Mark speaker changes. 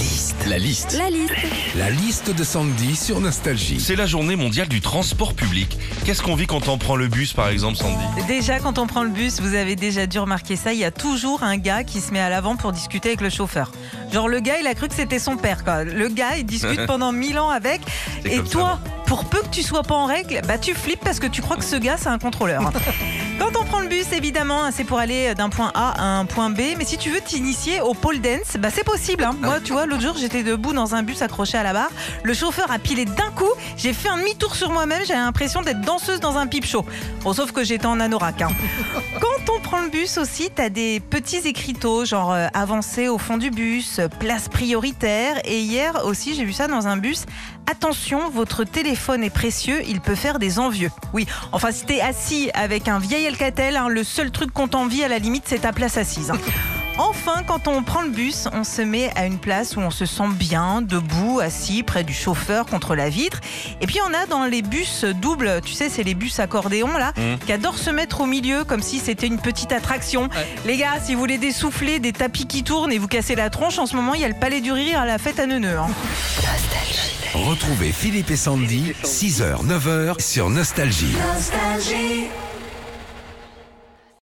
Speaker 1: liste. La liste.
Speaker 2: La liste.
Speaker 1: La liste de Sandy sur Nostalgie.
Speaker 3: C'est la journée mondiale du transport public. Qu'est-ce qu'on vit quand on prend le bus, par exemple, Sandy?
Speaker 2: Déjà, quand on prend le bus, vous avez déjà dû remarquer ça, il y a toujours un gars qui se met à l'avant pour discuter avec le chauffeur. Genre, le gars, il a cru que c'était son père, quoi. Le gars, il discute pendant mille ans avec. Et
Speaker 3: ça,
Speaker 2: toi, pour peu que tu sois pas en règle, bah tu flippes parce que tu crois que ce gars, c'est un contrôleur. Quand on prend le bus, évidemment, hein, c'est pour aller d'un point A à un point B. Mais si tu veux t'initier au pole dance, bah c'est possible. hein. Moi, tu vois, l'autre jour, j'étais debout dans un bus accroché à la barre. Le chauffeur a pilé d'un coup. J'ai fait un demi-tour sur moi-même. J'avais l'impression d'être danseuse dans un pipe show. Bon, sauf que j'étais en anorak. hein. Quand on prend le bus aussi, t'as des petits écriteaux, genre euh, avancez au fond du bus, euh, place prioritaire. Et hier aussi, j'ai vu ça dans un bus. Attention, votre téléphone est précieux, il peut faire des envieux. Oui, enfin, si t'es assis avec un vieil Alcatel, hein, le seul truc qu'on t'envie à la limite, c'est ta place assise. hein. Enfin, quand on prend le bus, on se met à une place où on se sent bien, debout, assis, près du chauffeur, contre la vitre. Et puis on a dans les bus doubles, tu sais, c'est les bus accordéons là,
Speaker 3: Mhm.
Speaker 2: qui adorent se mettre au milieu comme si c'était une petite attraction. Les gars, si vous voulez des soufflets, des tapis qui tournent et vous cassez la tronche, en ce moment il y a le palais du rire à la fête à Neuneu. hein.
Speaker 1: Retrouvez Philippe et Sandy, 6h, 9h sur Nostalgie.
Speaker 4: Nostalgie.